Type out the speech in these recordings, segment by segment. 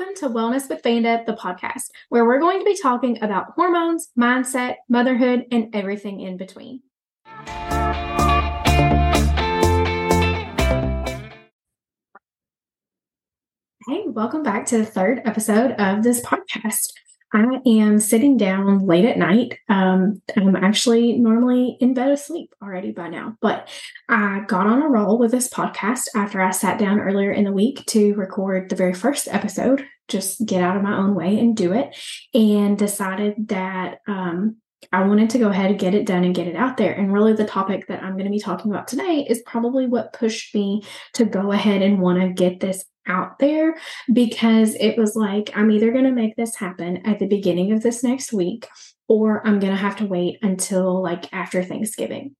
welcome to Wellness with Vanda, the podcast, where we're going to be talking about hormones, mindset, motherhood, and everything in between. Hey, welcome back to the third episode of this podcast. I am sitting down late at night. Um, I'm actually normally in bed asleep already by now, but I got on a roll with this podcast after I sat down earlier in the week to record the very first episode, just get out of my own way and do it, and decided that um, I wanted to go ahead and get it done and get it out there. And really, the topic that I'm going to be talking about today is probably what pushed me to go ahead and want to get this out there because it was like, I'm either going to make this happen at the beginning of this next week or I'm going to have to wait until like after Thanksgiving.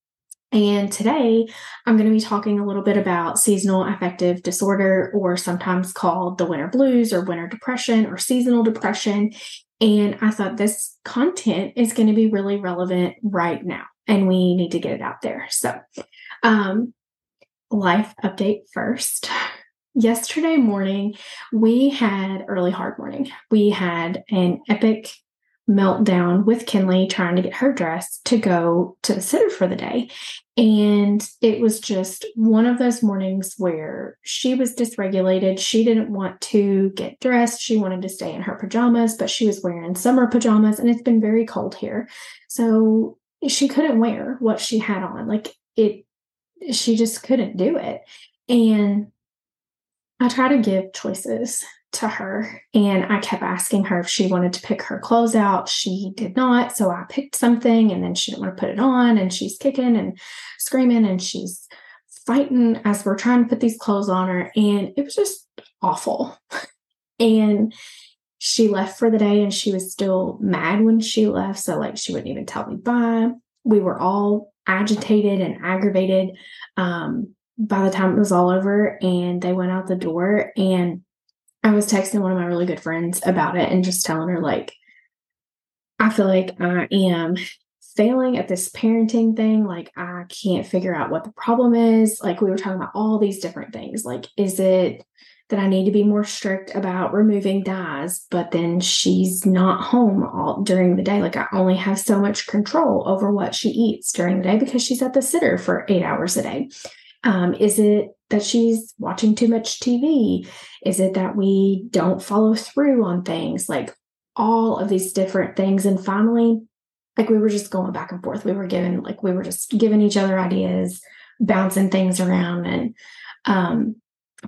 And today I'm going to be talking a little bit about seasonal affective disorder, or sometimes called the winter blues or winter depression or seasonal depression. And I thought this content is going to be really relevant right now, and we need to get it out there. So, um, life update first yesterday morning, we had early hard morning. We had an epic meltdown with Kinley trying to get her dressed to go to the sitter for the day. And it was just one of those mornings where she was dysregulated. She didn't want to get dressed. She wanted to stay in her pajamas, but she was wearing summer pajamas and it's been very cold here. So she couldn't wear what she had on. Like it, she just couldn't do it. And I try to give choices to her and I kept asking her if she wanted to pick her clothes out. She did not. So I picked something and then she didn't want to put it on and she's kicking and screaming and she's fighting as we're trying to put these clothes on her. And it was just awful. and she left for the day and she was still mad when she left. So, like, she wouldn't even tell me bye. We were all agitated and aggravated. Um, by the time it was all over and they went out the door and I was texting one of my really good friends about it and just telling her like I feel like I am failing at this parenting thing like I can't figure out what the problem is like we were talking about all these different things like is it that I need to be more strict about removing dyes, but then she's not home all during the day. Like I only have so much control over what she eats during the day because she's at the sitter for eight hours a day. Um, is it that she's watching too much TV? Is it that we don't follow through on things? Like all of these different things. And finally, like we were just going back and forth. We were given, like, we were just giving each other ideas, bouncing things around. And um,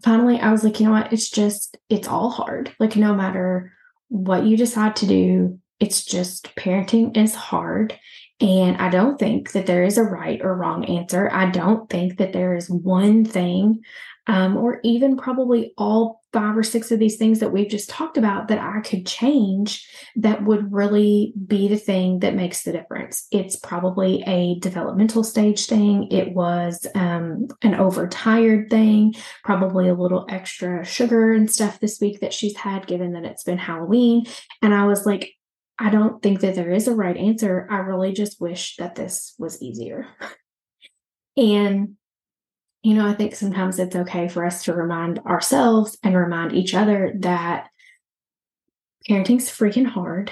finally, I was like, you know what? It's just, it's all hard. Like, no matter what you decide to do, it's just parenting is hard. And I don't think that there is a right or wrong answer. I don't think that there is one thing, um, or even probably all five or six of these things that we've just talked about that I could change that would really be the thing that makes the difference. It's probably a developmental stage thing. It was um, an overtired thing, probably a little extra sugar and stuff this week that she's had, given that it's been Halloween. And I was like, I don't think that there is a right answer. I really just wish that this was easier. and, you know, I think sometimes it's okay for us to remind ourselves and remind each other that parenting's freaking hard.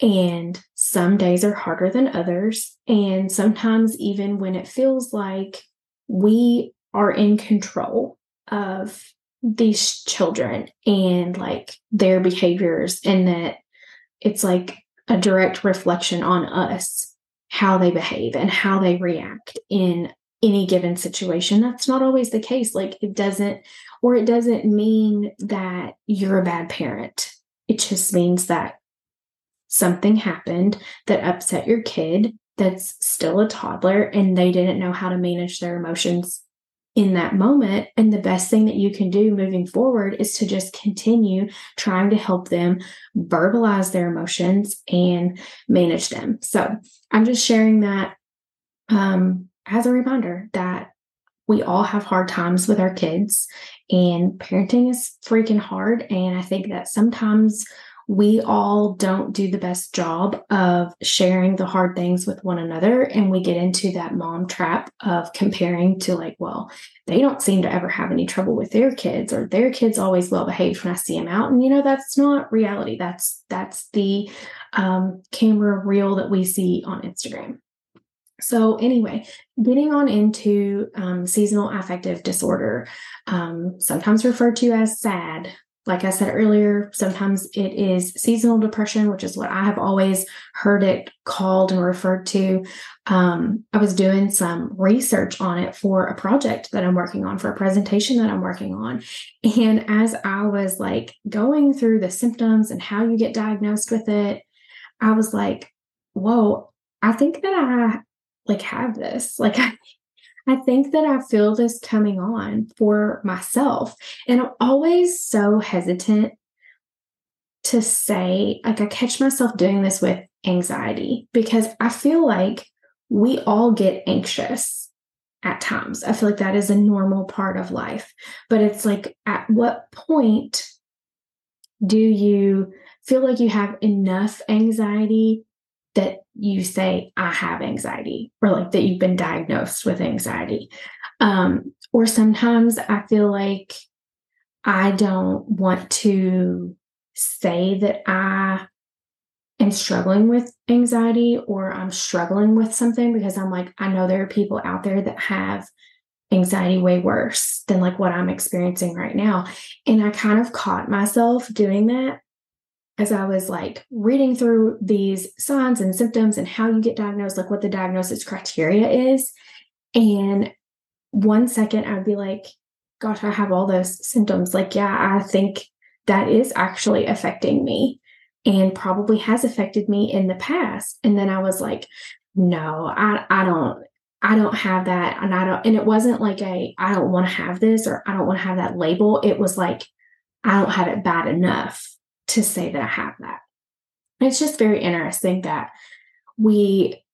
And some days are harder than others. And sometimes, even when it feels like we are in control of these children and like their behaviors, and that it's like a direct reflection on us how they behave and how they react in any given situation. That's not always the case. Like it doesn't or it doesn't mean that you're a bad parent. It just means that something happened that upset your kid that's still a toddler and they didn't know how to manage their emotions in that moment. And the best thing that you can do moving forward is to just continue trying to help them verbalize their emotions and manage them. So I'm just sharing that um, as a reminder that we all have hard times with our kids and parenting is freaking hard. And I think that sometimes we all don't do the best job of sharing the hard things with one another. And we get into that mom trap of comparing to, like, well, they don't seem to ever have any trouble with their kids, or their kids always well behaved when I see them out. And, you know, that's not reality. That's, that's the um, camera reel that we see on Instagram. So, anyway, getting on into um, seasonal affective disorder, um, sometimes referred to as SAD. Like I said earlier, sometimes it is seasonal depression, which is what I have always heard it called and referred to. Um, I was doing some research on it for a project that I'm working on, for a presentation that I'm working on. And as I was like going through the symptoms and how you get diagnosed with it, I was like, whoa, I think that I like have this. Like I I think that I feel this coming on for myself. And I'm always so hesitant to say, like, I catch myself doing this with anxiety because I feel like we all get anxious at times. I feel like that is a normal part of life. But it's like, at what point do you feel like you have enough anxiety that you say, I have anxiety, or like that you've been diagnosed with anxiety. Um, or sometimes I feel like I don't want to say that I am struggling with anxiety or I'm struggling with something because I'm like, I know there are people out there that have anxiety way worse than like what I'm experiencing right now. And I kind of caught myself doing that as I was like reading through these signs and symptoms and how you get diagnosed, like what the diagnosis criteria is. And one second I'd be like, gosh, I have all those symptoms. Like, yeah, I think that is actually affecting me and probably has affected me in the past. And then I was like, no, I, I don't, I don't have that. And I don't, and it wasn't like a, I don't want to have this or I don't want to have that label. It was like, I don't have it bad enough to say that I have that. It's just very interesting that we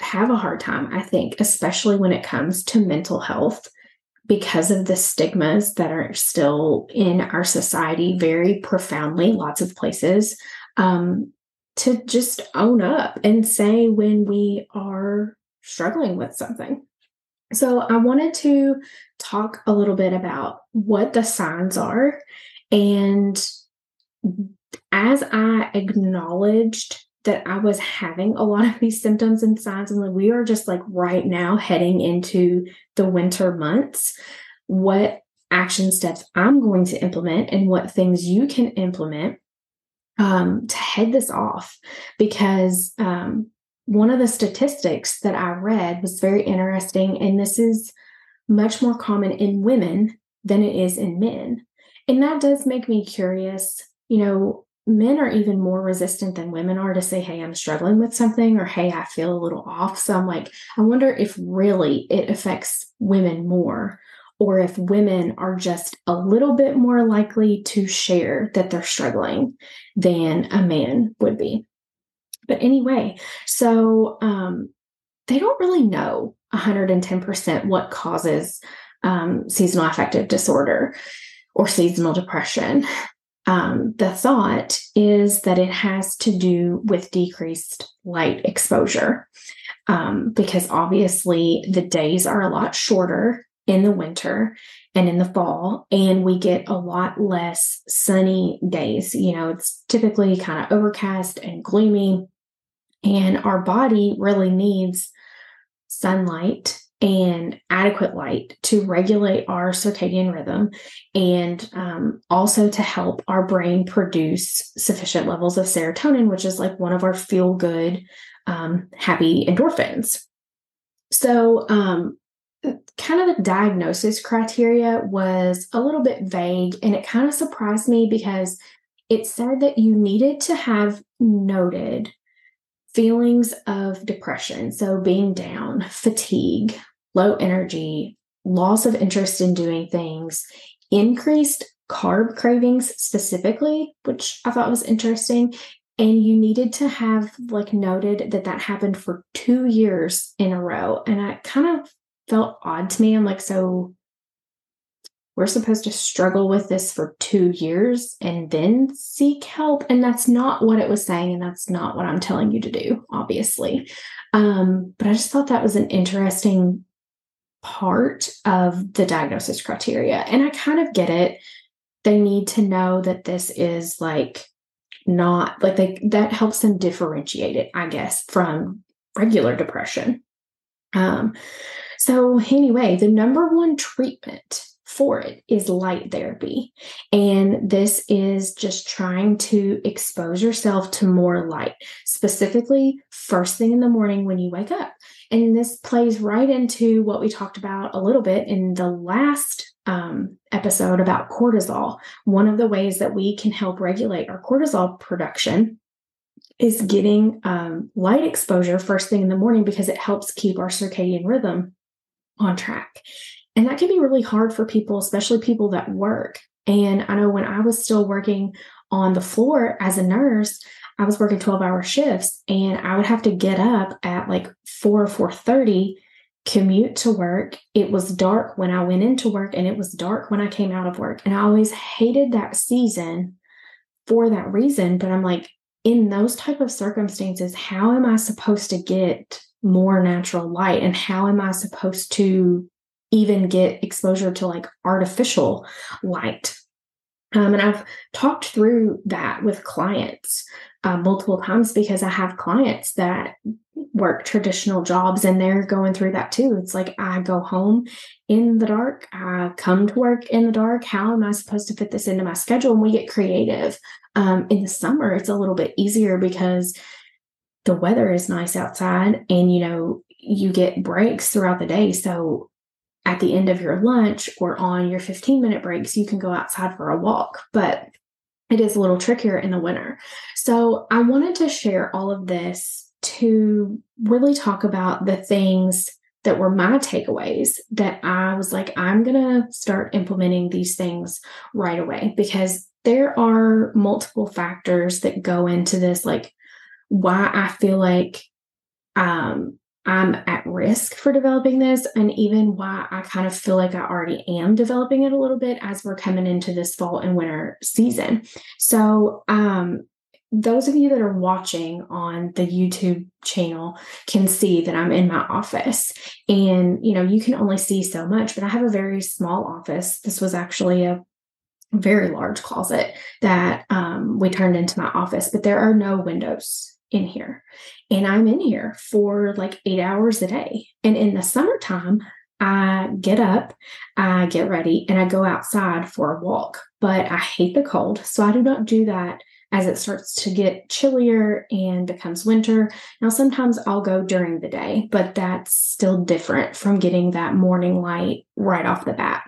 have a hard time, I think, especially when it comes to mental health because of the stigmas that are still in our society very profoundly, lots of places, um, to just own up and say when we are struggling with something. So, I wanted to talk a little bit about what the signs are and as I acknowledged that I was having a lot of these symptoms and signs, and we are just like right now heading into the winter months, what action steps I'm going to implement and what things you can implement um, to head this off. Because um, one of the statistics that I read was very interesting, and this is much more common in women than it is in men. And that does make me curious you know, men are even more resistant than women are to say, Hey, I'm struggling with something, or Hey, I feel a little off. So I'm like, I wonder if really it affects women more, or if women are just a little bit more likely to share that they're struggling than a man would be. But anyway, so um, they don't really know 110% what causes um, seasonal affective disorder or seasonal depression um, the thought is that it has to do with decreased light exposure um, because obviously the days are a lot shorter in the winter and in the fall, and we get a lot less sunny days. You know, it's typically kind of overcast and gloomy, and our body really needs sunlight and adequate light to regulate our circadian rhythm and um, also to help our brain produce sufficient levels of serotonin, which is like one of our feel good, um, happy endorphins. So, um, kind of the diagnosis criteria was a little bit vague and it kind of surprised me because it said that you needed to have noted feelings of depression. So, being down, fatigue, low energy, loss of interest in doing things, increased carb cravings specifically, which I thought was interesting. And you needed to have like noted that that happened for two years in a row. And I kind of felt odd to me. I'm like, so we're supposed to struggle with this for two years and then seek help. And that's not what it was saying. And that's not what I'm telling you to do, obviously. Um, but I just thought that was an interesting part of the diagnosis criteria. And I kind of get it. They need to know that this is like not like they that helps them differentiate it, I guess, from regular depression. Um, so anyway, the number one treatment for it is light therapy. And this is just trying to expose yourself to more light, specifically first thing in the morning when you wake up. And this plays right into what we talked about a little bit in the last um, episode about cortisol. One of the ways that we can help regulate our cortisol production is getting um, light exposure first thing in the morning because it helps keep our circadian rhythm on track. And that can be really hard for people, especially people that work. And I know when I was still working on the floor as a nurse, I was working 12 hour shifts and I would have to get up at like 4 or 4:30 commute to work. It was dark when I went into work and it was dark when I came out of work. And I always hated that season for that reason, but I'm like in those type of circumstances, how am I supposed to get more natural light and how am I supposed to even get exposure to like artificial light. Um, and I've talked through that with clients uh, multiple times because I have clients that work traditional jobs and they're going through that too. It's like I go home in the dark, I come to work in the dark. How am I supposed to fit this into my schedule? And we get creative. Um, in the summer, it's a little bit easier because the weather is nice outside and you know you get breaks throughout the day so at the end of your lunch or on your 15 minute breaks, you can go outside for a walk, but it is a little trickier in the winter. So I wanted to share all of this to really talk about the things that were my takeaways that I was like, I'm going to start implementing these things right away because there are multiple factors that go into this, like why I feel like um, I'm at risk for developing this, and even why I kind of feel like I already am developing it a little bit as we're coming into this fall and winter season. So, um, those of you that are watching on the YouTube channel can see that I'm in my office. And, you know, you can only see so much, but I have a very small office. This was actually a very large closet that um, we turned into my office, but there are no windows in here. And I'm in here for like eight hours a day. And in the summertime, I get up, I get ready, and I go outside for a walk. But I hate the cold. So I do not do that as it starts to get chillier and becomes winter. Now, sometimes I'll go during the day, but that's still different from getting that morning light right off the bat.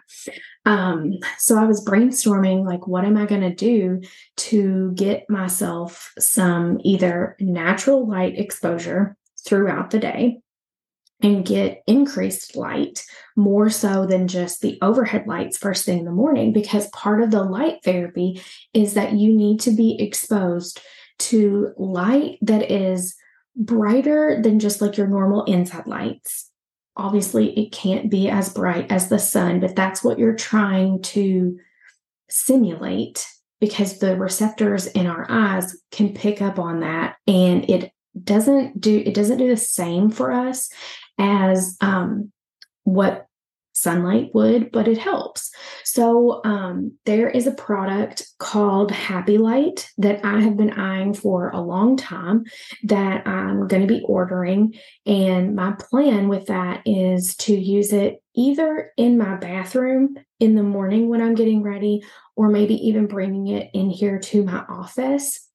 Um, so I was brainstorming like, what am I going to do to get myself some either natural light exposure throughout the day and get increased light more so than just the overhead lights first thing in the morning because part of the light therapy is that you need to be exposed to light that is brighter than just like your normal inside lights. Obviously it can't be as bright as the sun but that's what you're trying to simulate because the receptors in our eyes can pick up on that and it doesn't do it doesn't do the same for us as um, what sunlight would, but it helps. So um, there is a product called Happy Light that I have been eyeing for a long time that I'm going to be ordering. And my plan with that is to use it either in my bathroom in the morning when I'm getting ready, or maybe even bringing it in here to my office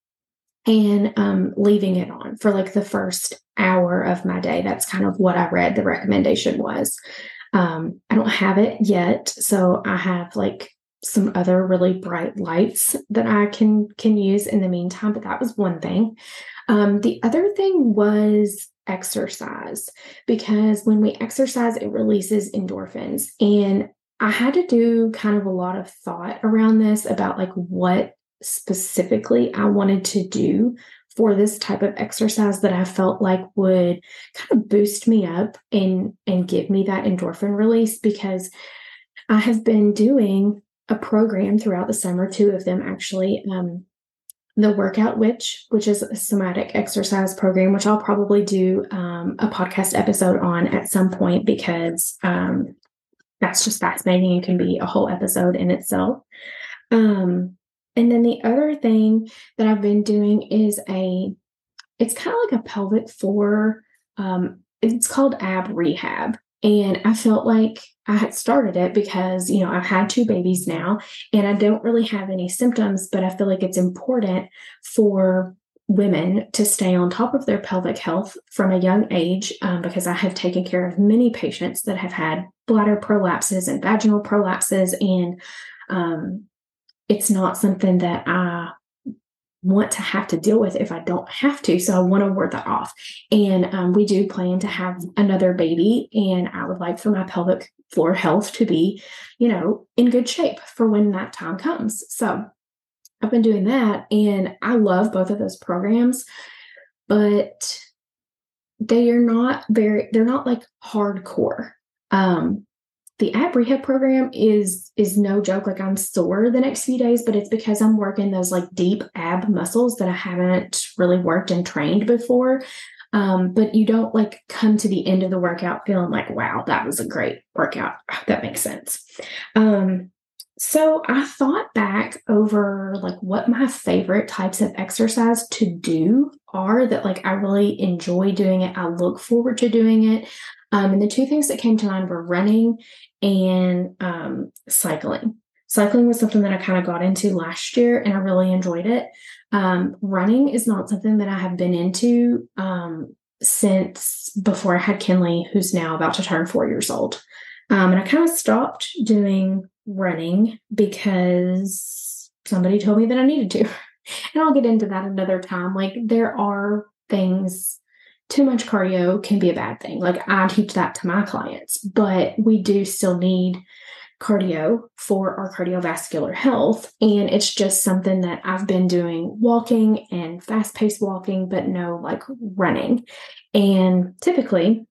and um, leaving it on for like the first hour of my day. That's kind of what I read the recommendation was. Um, I don't have it yet, so I have like some other really bright lights that I can can use in the meantime. But that was one thing. Um, the other thing was exercise because when we exercise, it releases endorphins, and I had to do kind of a lot of thought around this about like what specifically I wanted to do for this type of exercise that I felt like would kind of boost me up and and give me that endorphin release because I have been doing a program throughout the summer, two of them actually. Um, the Workout Witch, which is a somatic exercise program, which I'll probably do um, a podcast episode on at some point because um, that's just fascinating and can be a whole episode in itself. Um, and then the other thing that I've been doing is a, it's kind of like a pelvic floor. Um, it's called ab rehab. And I felt like I had started it because, you know, I've had two babies now and I don't really have any symptoms, but I feel like it's important for women to stay on top of their pelvic health from a young age um, because I have taken care of many patients that have had bladder prolapses and vaginal prolapses. And um, it's not something that I want to have to deal with if I don't have to. So I want to ward that off. And um, we do plan to have another baby, and I would like for my pelvic floor health to be, you know, in good shape for when that time comes. So I've been doing that, and I love both of those programs, but they are not very, they're not like hardcore. Um, the ab rehab program is is no joke. Like i'm sore the next few days but it's because i'm working those like deep ab muscles that i haven't really worked and trained before. Um, but you don't like come to the end of the workout feeling like wow that was a great workout. That makes sense. Um, so i thought back over like what my favorite types of exercise to do are that like i really enjoy doing it. I look forward to doing it um, and the two things that came to mind were running and um, cycling. Cycling was something that I kind of got into last year and I really enjoyed it. Um, running is not something that I have been into um, since before I had Kinley, who's now about to turn four years old. Um, and I kind of stopped doing running because somebody told me that I needed to. and I'll get into that another time. Like, there are things too much cardio can be a bad thing. Like I teach that to my clients, but we do still need cardio for our cardiovascular health. And it's just something that I've been doing walking and fast paced walking, but no like running. And typically,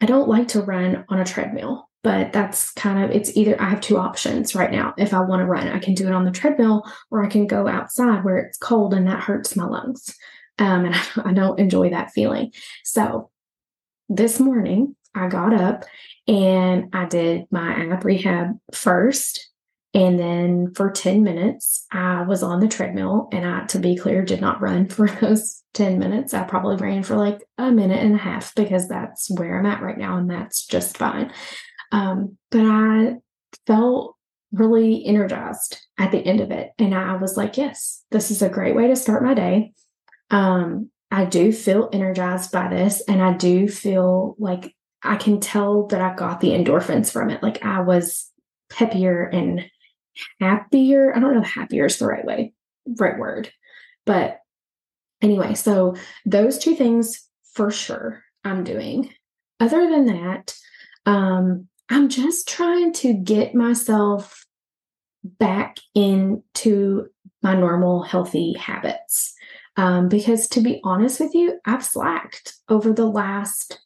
I don't like to run on a treadmill, but that's kind of it's either I have two options right now. If I want to run, I can do it on the treadmill or I can go outside where it's cold and that hurts my lungs. Um, and I don't enjoy that feeling. So this morning, I got up and I did my ab rehab first. And then for 10 minutes, I was on the treadmill. And I, to be clear, did not run for those 10 minutes. I probably ran for like a minute and a half because that's where I'm at right now. And that's just fine. Um, but I felt really energized at the end of it. And I was like, yes, this is a great way to start my day um, I do feel energized by this, and I do feel like I can tell that I got the endorphins from it. Like I was peppier and happier. I don't know if happier is the right way, right word. But anyway, so those two things for sure I'm doing. Other than that, um, I'm just trying to get myself back into my normal healthy habits. Um, because to be honest with you, I've slacked over the last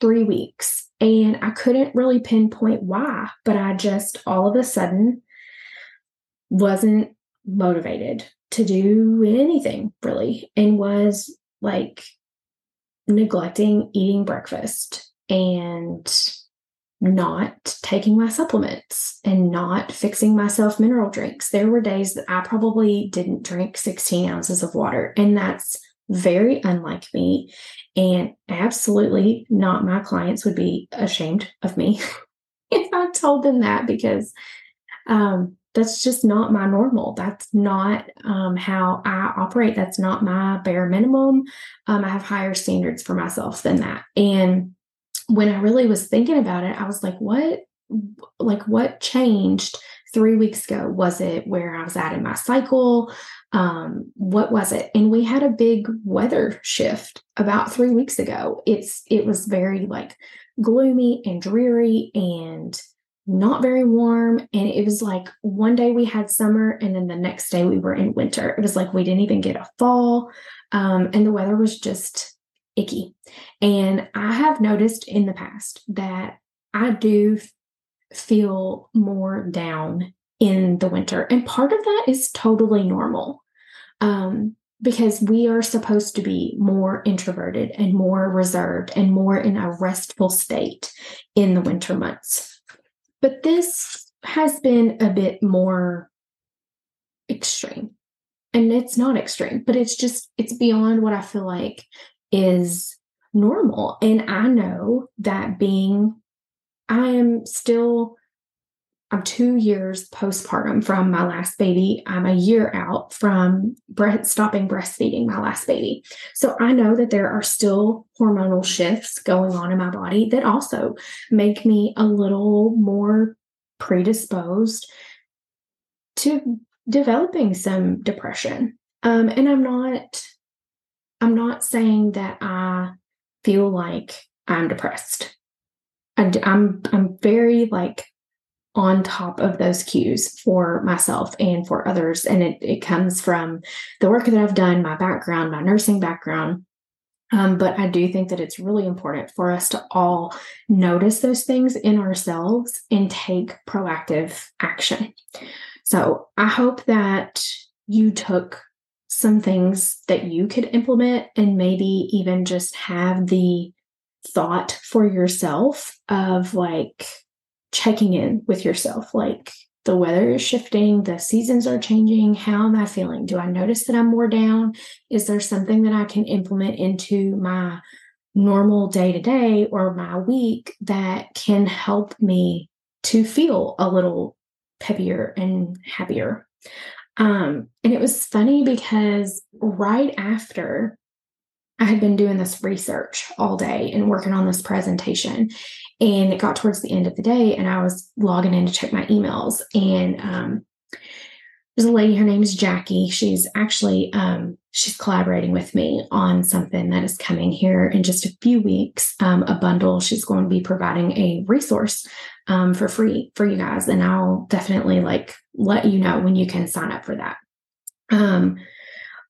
three weeks and I couldn't really pinpoint why, but I just all of a sudden wasn't motivated to do anything really and was like neglecting eating breakfast and not taking my supplements and not fixing myself mineral drinks. There were days that I probably didn't drink 16 ounces of water, and that's very unlike me. And absolutely not my clients would be ashamed of me if I told them that because um, that's just not my normal. That's not um, how I operate. That's not my bare minimum. Um, I have higher standards for myself than that. And when I really was thinking about it, I was like, what, like, what changed three weeks ago? Was it where I was at in my cycle? Um, what was it? And we had a big weather shift about three weeks ago. It's, it was very like gloomy and dreary and not very warm. And it was like one day we had summer and then the next day we were in winter. It was like we didn't even get a fall. Um, and the weather was just icky. And I have noticed in the past that I do feel more down in the winter. And part of that is totally normal. Um, because we are supposed to be more introverted and more reserved and more in a restful state in the winter months. But this has been a bit more extreme. And it's not extreme, but it's just, it's beyond what I feel like is normal. And I know that being, I am still I'm two years postpartum from my last baby. I'm a year out from bre- stopping breastfeeding my last baby. So I know that there are still hormonal shifts going on in my body that also make me a little more predisposed to developing some depression. Um, and I'm not, I'm not saying that I feel like I'm depressed. And I'm, I'm very like on top of those cues for myself and for others. And it, it comes from the work that I've done, my background, my nursing background. Um, but I do think that it's really important for us to all notice those things in ourselves and take proactive action. So I hope that you took some things that you could implement and maybe even just have the thought for yourself of like, checking in with yourself like the weather is shifting, the seasons are changing. How am I feeling? Do I notice that I'm more down? Is there something that I can implement into my normal day to day or my week that can help me to feel a little peppier and happier? Um, and it was funny because right after I had been doing this research all day and working on this presentation. And it got towards the end of the day, and I was logging in to check my emails. And um, there's a lady, her name is Jackie. She's actually um, she's collaborating with me on something that is coming here in just a few weeks. Um, a bundle. She's going to be providing a resource um, for free for you guys, and I'll definitely like let you know when you can sign up for that. Um,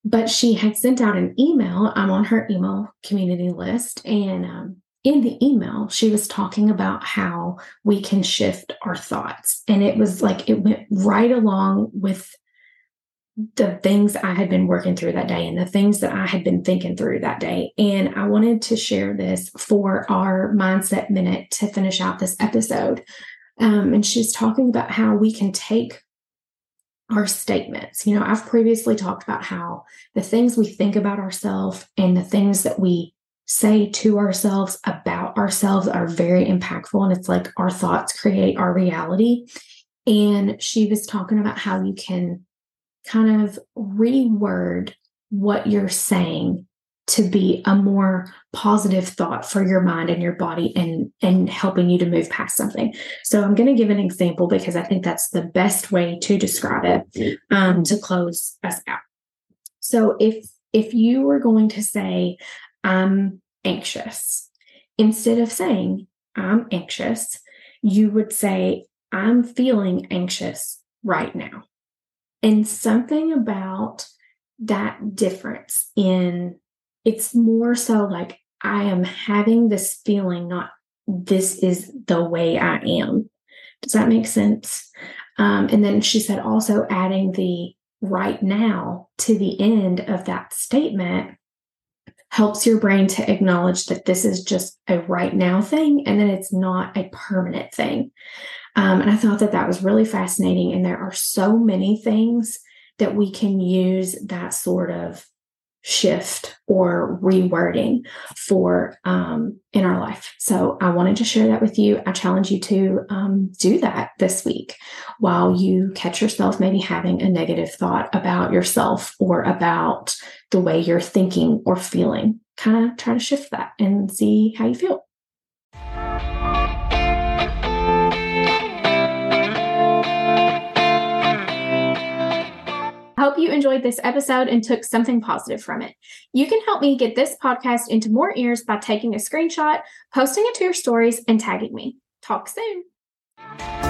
but she had sent out an email. I'm on her email community list. And um, in the email, she was talking about how we can shift our thoughts. And it was like it went right along with the things I had been working through that day and the things that I had been thinking through that day. And I wanted to share this for our mindset minute to finish out this episode. Um, and she's talking about how we can take our statements. You know, I've previously talked about how the things we think about ourselves and the things that we say to ourselves about ourselves are very impactful. And it's like our thoughts create our reality. And she was talking about how you can kind of reword what you're saying to be a more positive thought for your mind and your body and and helping you to move past something so i'm going to give an example because i think that's the best way to describe it um, to close us out so if if you were going to say i'm anxious instead of saying i'm anxious you would say i'm feeling anxious right now and something about that difference in it's more so like I am having this feeling, not this is the way I am. Does that make sense? Um, and then she said also adding the right now to the end of that statement helps your brain to acknowledge that this is just a right now thing and that it's not a permanent thing. Um, and I thought that that was really fascinating. And there are so many things that we can use that sort of shift or rewording for um, in our life. So I wanted to share that with you. I challenge you to um, do that this week while you catch yourself maybe having a negative thought about yourself or about the way you're thinking or feeling. Kind of try to shift that and see how you feel. Hope you enjoyed this episode and took something positive from it. You can help me get this podcast into more ears by taking a screenshot, posting it to your stories, and tagging me. Talk soon.